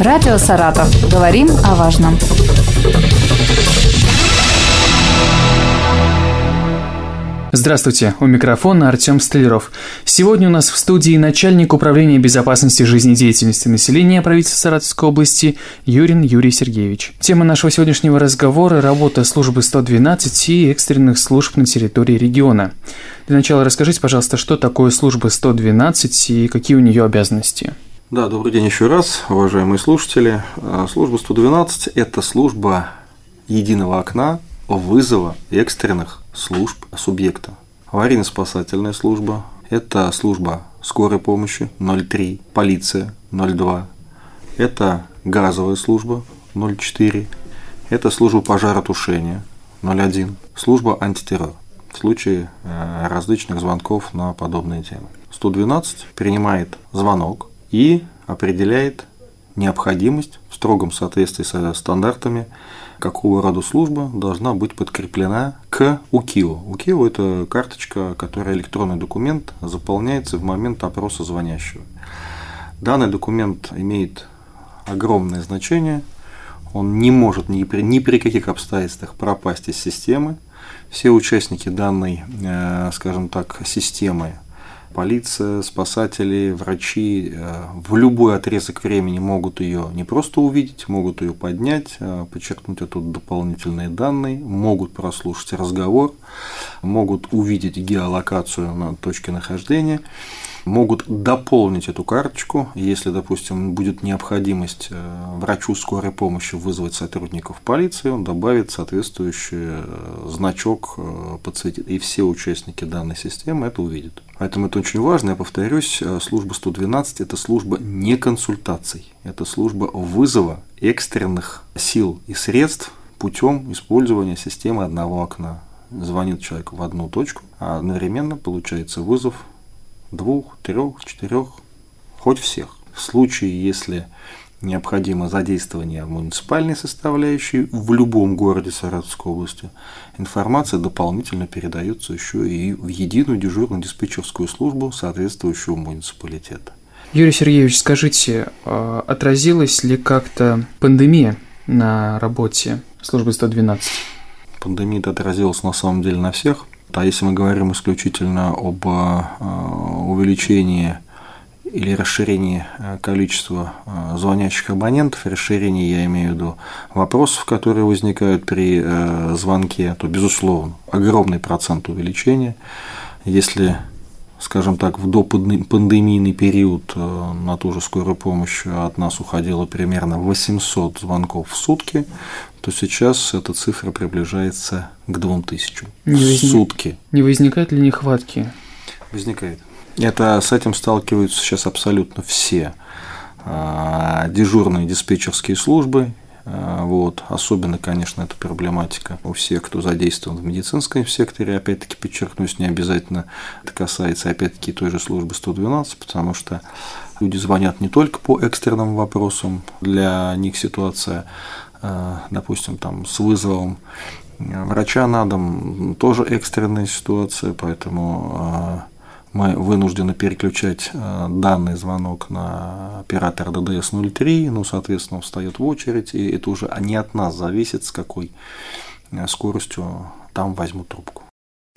Радио «Саратов». Говорим о важном. Здравствуйте, у микрофона Артем Столяров. Сегодня у нас в студии начальник управления безопасности жизнедеятельности населения правительства Саратовской области Юрин Юрий Сергеевич. Тема нашего сегодняшнего разговора – работа службы 112 и экстренных служб на территории региона. Для начала расскажите, пожалуйста, что такое служба 112 и какие у нее обязанности? Да, добрый день еще раз, уважаемые слушатели. А, служба 112 – это служба единого окна вызова экстренных служб субъекта. Аварийно-спасательная служба – это служба скорой помощи 03, полиция 02, это газовая служба 04, это служба пожаротушения 01, служба антитеррор в случае э, различных звонков на подобные темы. 112 принимает звонок и определяет необходимость в строгом соответствии со стандартами какого рода служба должна быть подкреплена к УКИО. УКИО – это карточка, которая электронный документ заполняется в момент опроса звонящего. Данный документ имеет огромное значение, он не может ни при, ни при каких обстоятельствах пропасть из системы. Все участники данной, э, скажем так, системы полиция, спасатели, врачи э, в любой отрезок времени могут ее не просто увидеть, могут ее поднять, э, подчеркнуть оттуда дополнительные данные, могут прослушать разговор, могут увидеть геолокацию на точке нахождения могут дополнить эту карточку, если, допустим, будет необходимость э, врачу скорой помощи вызвать сотрудников полиции, он добавит соответствующий э, значок, э, подсветит, и все участники данной системы это увидят. Поэтому это очень важно, я повторюсь, служба 112 – это служба не консультаций, это служба вызова экстренных сил и средств путем использования системы одного окна. Звонит человек в одну точку, а одновременно получается вызов двух, трех, четырех, хоть всех. В случае, если необходимо задействование муниципальной составляющей в любом городе Саратовской области, информация дополнительно передается еще и в единую дежурную диспетчерскую службу соответствующего муниципалитета. Юрий Сергеевич, скажите, а отразилась ли как-то пандемия на работе службы 112? Пандемия отразилась на самом деле на всех. А если мы говорим исключительно об э, увеличении или расширении э, количества э, звонящих абонентов, расширение, я имею в виду, вопросов, которые возникают при звонке, то, безусловно, огромный процент увеличения. Если скажем так, в допандемийный период на ту же скорую помощь от нас уходило примерно 800 звонков в сутки, то сейчас эта цифра приближается к 2000 не в возник... сутки. Не возникает ли нехватки? Возникает. Это с этим сталкиваются сейчас абсолютно все а, дежурные диспетчерские службы. А, вот. Особенно, конечно, эта проблематика у всех, кто задействован в медицинском секторе. Опять-таки, подчеркнусь, не обязательно это касается, опять-таки, той же службы 112, потому что люди звонят не только по экстренным вопросам, для них ситуация Э, допустим, там с вызовом врача на дом, тоже экстренная ситуация, поэтому э, мы вынуждены переключать э, данный звонок на оператор ДДС-03, ну, соответственно, он встает в очередь, и это уже не от нас зависит, с какой скоростью там возьмут трубку.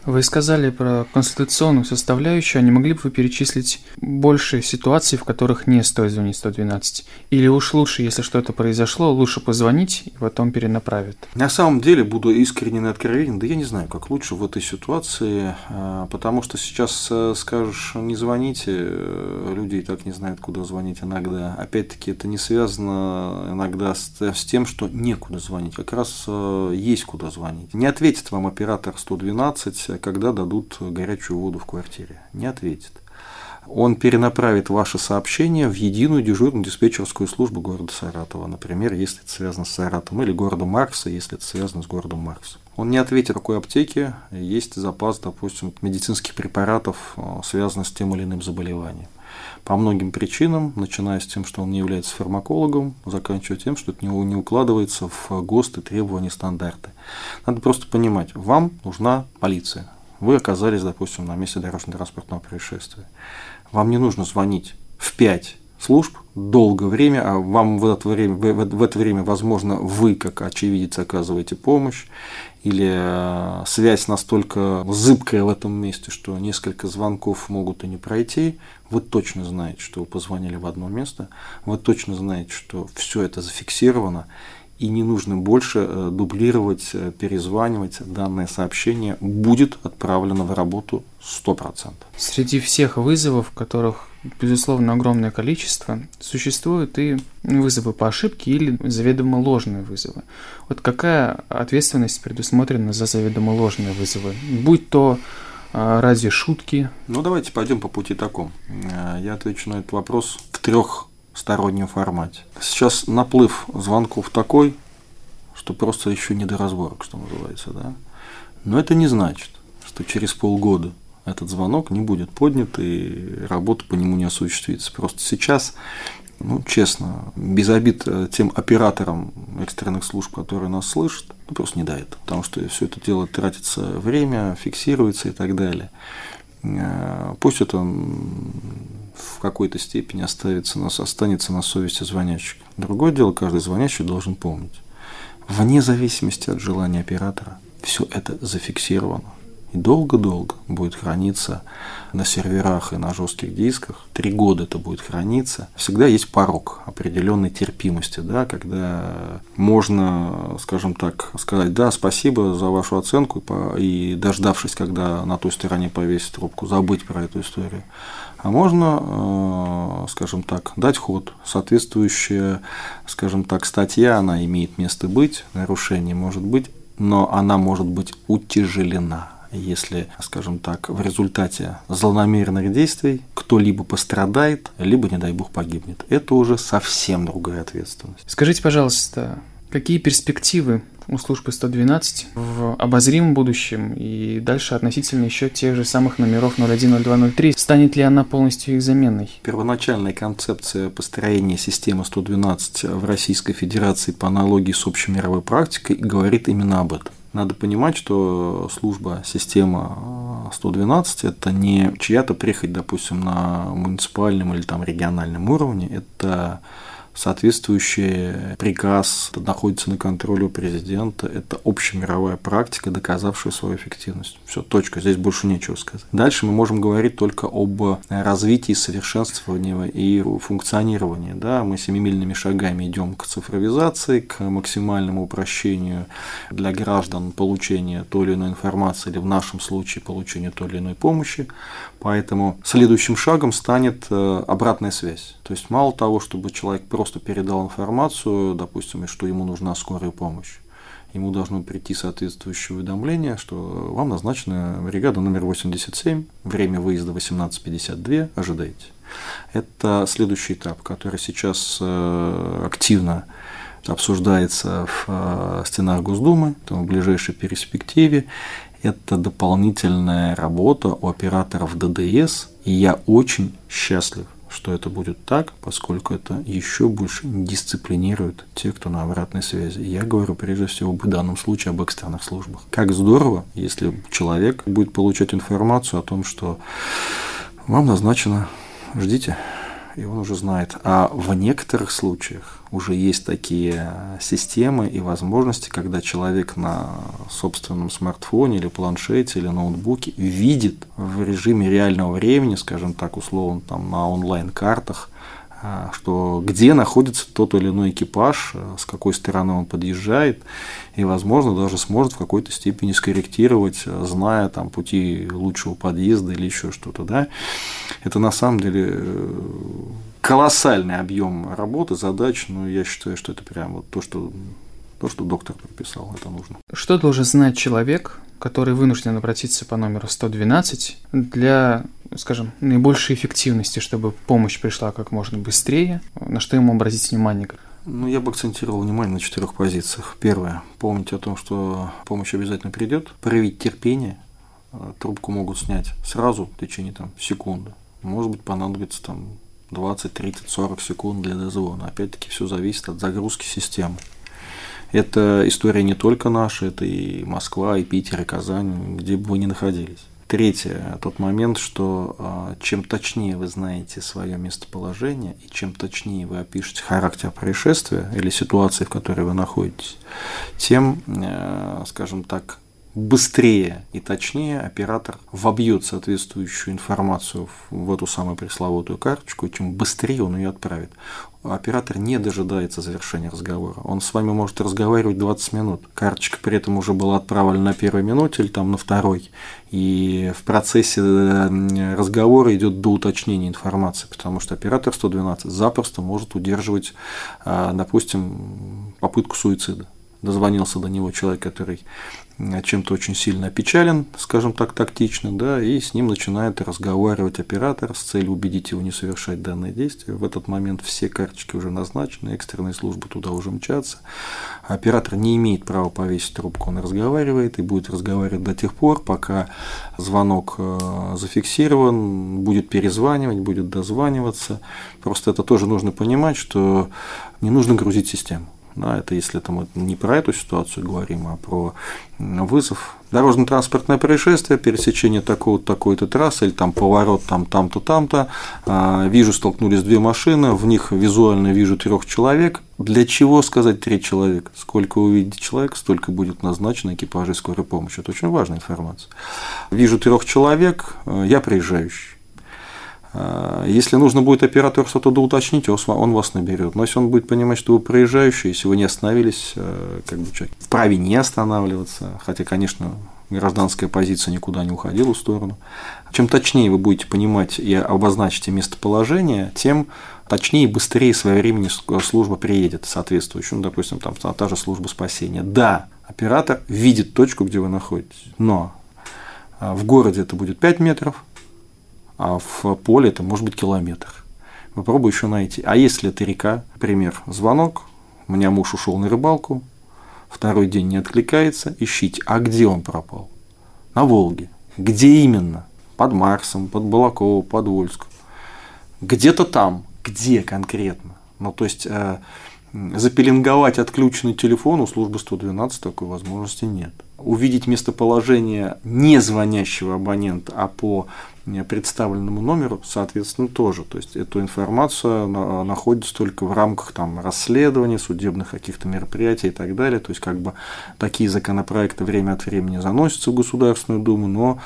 Вы сказали про конституционную составляющую, а не могли бы вы перечислить больше ситуаций, в которых не стоит звонить 112? Или уж лучше, если что-то произошло, лучше позвонить и потом перенаправят? На самом деле, буду искренен и откровенен, да я не знаю, как лучше в этой ситуации, а, потому что сейчас э, скажешь, не звоните, э, люди и так не знают, куда звонить иногда. Опять-таки, это не связано иногда с, с тем, что некуда звонить, как раз э, есть куда звонить. Не ответит вам оператор 112, когда дадут горячую воду в квартире. Не ответит. Он перенаправит ваше сообщение в единую дежурную диспетчерскую службу города Саратова, например, если это связано с Саратовом, или города Маркса, если это связано с городом Маркс. Он не ответит, в какой аптеке есть запас, допустим, медицинских препаратов, э, связанных с тем или иным заболеванием. По многим причинам, начиная с тем, что он не является фармакологом, заканчивая тем, что это не укладывается в ГОСТы, требования, стандарты. Надо просто понимать, вам нужна полиция. Вы оказались, допустим, на месте дорожно-транспортного происшествия. Вам не нужно звонить в 5 служб долгое время, а вам в это время, в это время, возможно, вы, как очевидец, оказываете помощь, или э, связь настолько зыбкая в этом месте, что несколько звонков могут и не пройти, вы точно знаете, что вы позвонили в одно место, вы точно знаете, что все это зафиксировано, и не нужно больше э, дублировать, э, перезванивать. Данное сообщение будет отправлено в работу 100%. Среди всех вызовов, которых, безусловно, огромное количество, существуют и вызовы по ошибке или заведомо ложные вызовы. Вот какая ответственность предусмотрена за заведомо ложные вызовы? Будь то а, ради шутки. Ну, давайте пойдем по пути таком. Э, я отвечу на этот вопрос в трех стороннем формате. Сейчас наплыв звонков такой, что просто еще не до разборок, что называется, да. Но это не значит, что через полгода этот звонок не будет поднят и работа по нему не осуществится. Просто сейчас, ну, честно, без обид э, тем операторам экстренных служб, которые нас слышат, ну, просто не до потому что все это дело тратится время, фиксируется и так далее. Э, пусть это в какой-то степени оставится, останется на совести звонящих. Другое дело, каждый звонящий должен помнить. Вне зависимости от желания оператора, все это зафиксировано. И долго-долго будет храниться на серверах и на жестких дисках. Три года это будет храниться. Всегда есть порог определенной терпимости, да, когда можно, скажем так, сказать, да, спасибо за вашу оценку, и дождавшись, когда на той стороне повесит трубку, забыть про эту историю. А можно, э, скажем так, дать ход. Соответствующая, скажем так, статья, она имеет место быть, нарушение может быть, но она может быть утяжелена если, скажем так, в результате злонамеренных действий кто-либо пострадает, либо, не дай бог, погибнет. Это уже совсем другая ответственность. Скажите, пожалуйста, какие перспективы у службы 112 в обозримом будущем и дальше относительно еще тех же самых номеров 01, 02, 03. Станет ли она полностью их заменой? Первоначальная концепция построения системы 112 в Российской Федерации по аналогии с общемировой практикой говорит именно об этом. Надо понимать, что служба, система 112 – это не чья-то прихоть, допустим, на муниципальном или там региональном уровне, это соответствующий приказ находится на контроле у президента. Это общемировая практика, доказавшая свою эффективность. Все, точка. Здесь больше нечего сказать. Дальше мы можем говорить только об развитии, совершенствовании и функционировании. Да, мы семимильными шагами идем к цифровизации, к максимальному упрощению для граждан получения той или иной информации или в нашем случае получения той или иной помощи. Поэтому следующим шагом станет э, обратная связь. То есть мало того, чтобы человек просто передал информацию, допустим, что ему нужна скорая помощь, ему должно прийти соответствующее уведомление, что вам назначена бригада номер 87, время выезда 18.52, ожидайте. Это следующий этап, который сейчас э, активно обсуждается в э, стенах Госдумы, в ближайшей перспективе это дополнительная работа у операторов ДДС, и я очень счастлив, что это будет так, поскольку это еще больше дисциплинирует тех, кто на обратной связи. Я говорю прежде всего в данном случае об экстренных службах. Как здорово, если человек будет получать информацию о том, что вам назначено, ждите, и он уже знает. А в некоторых случаях уже есть такие системы и возможности, когда человек на собственном смартфоне или планшете или ноутбуке видит в режиме реального времени, скажем так, условно, там на онлайн-картах, что где находится тот или иной экипаж, а, с какой стороны он подъезжает, и, возможно, даже сможет в какой-то степени скорректировать, а, зная там пути лучшего подъезда или еще что-то, да. Это на самом деле э, колоссальный объем работы, задач, но я считаю, что это прям вот то, что то, что доктор прописал, это нужно. Что должен знать человек, который вынужден обратиться по номеру 112 для, скажем, наибольшей эффективности, чтобы помощь пришла как можно быстрее, на что ему обратить внимание? Ну, я бы акцентировал внимание на четырех позициях. Первое. Помнить о том, что помощь обязательно придет. Проявить терпение. Трубку могут снять сразу в течение там, секунды. Может быть, понадобится там 20, 30, 40 секунд для дозвона. Опять-таки, все зависит от загрузки системы. Это история не только наша, это и Москва, и Питер, и Казань, где бы вы ни находились. третье, тот момент, что а, чем точнее вы знаете свое местоположение и чем точнее вы опишете характер происшествия или ситуации, в которой вы находитесь, тем, э, скажем так, быстрее и точнее оператор вобьет соответствующую информацию в эту самую пресловутую карточку, и чем быстрее он ее отправит. Оператор не дожидается завершения разговора. Он с вами может разговаривать 20 минут. Карточка при этом уже была отправлена на первой минуте или там на второй. И в процессе разговора идет до уточнения информации, потому что оператор 112 запросто может удерживать, а, допустим, попытку суицида дозвонился до него человек, который чем-то очень сильно опечален, скажем так, тактично, да, и с ним начинает разговаривать оператор с целью убедить его не совершать данное действие. В этот момент все карточки уже назначены, экстренные службы туда уже мчатся. Оператор не имеет права повесить трубку, он разговаривает и будет разговаривать до тех пор, пока звонок э, зафиксирован, будет перезванивать, будет дозваниваться. Просто это тоже нужно понимать, что не нужно грузить систему. Да, это если это мы не про эту ситуацию говорим, а про вызов. Дорожно-транспортное происшествие, пересечение такой-то такой трассы, или там поворот там, там-то, там-то. А, вижу, столкнулись две машины, в них визуально вижу трех человек. Для чего сказать три человека? Сколько увидите человек, столько будет назначено экипажей скорой помощи. Это очень важная информация. Вижу трех человек, э, я приезжающий. А, если нужно будет оператору что-то доуточнить, он вас наберет. Но если он будет понимать, что вы проезжающий, если вы не остановились, э, как бы человек вправе не останавливаться, хотя, конечно, гражданская позиция никуда не уходила в сторону. Чем точнее вы будете понимать и обозначите местоположение, тем точнее и быстрее своевременно служба приедет соответствующую, ну, допустим, там та же служба спасения. Да, оператор видит точку, где вы находитесь, но а, в городе это будет 5 метров, а в поле это может быть километр. Попробуй еще найти. А если это река, например, звонок, у меня муж ушел на рыбалку, второй день не откликается, ищите. А где он пропал? На Волге. Где именно? Под Марсом, под Балаково, под Вольском. Где-то там. Где конкретно? Ну, то есть, э, запеленговать отключенный телефон у службы 112 такой возможности нет. Увидеть местоположение не звонящего абонента, а по представленному номеру, соответственно, тоже. То есть эту информацию находится только в рамках там, расследования, судебных каких-то мероприятий и так далее. То есть как бы такие законопроекты время от времени заносятся в Государственную Думу, но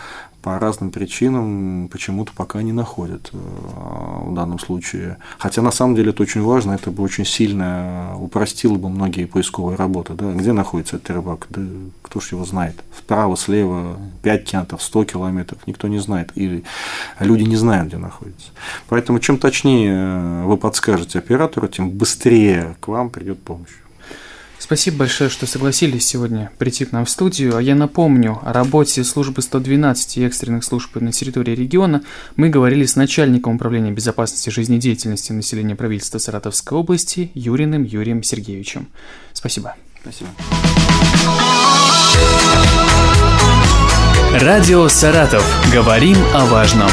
по разным причинам почему-то пока не находят э, в данном случае. Хотя на самом деле это очень важно, это бы очень сильно упростило бы многие поисковые работы. Да? Где находится этот рыбак? Да кто ж его знает? Вправо, слева, 5 километров, 100 километров, никто не знает. И люди не знают, где находится. Поэтому чем точнее вы подскажете оператору, тем быстрее к вам придет помощь. Спасибо большое, что согласились сегодня прийти к нам в студию. А я напомню, о работе службы 112 и экстренных служб на территории региона мы говорили с начальником управления безопасности жизнедеятельности населения правительства Саратовской области Юриным Юрием Сергеевичем. Спасибо. Спасибо. Радио «Саратов». Говорим о важном.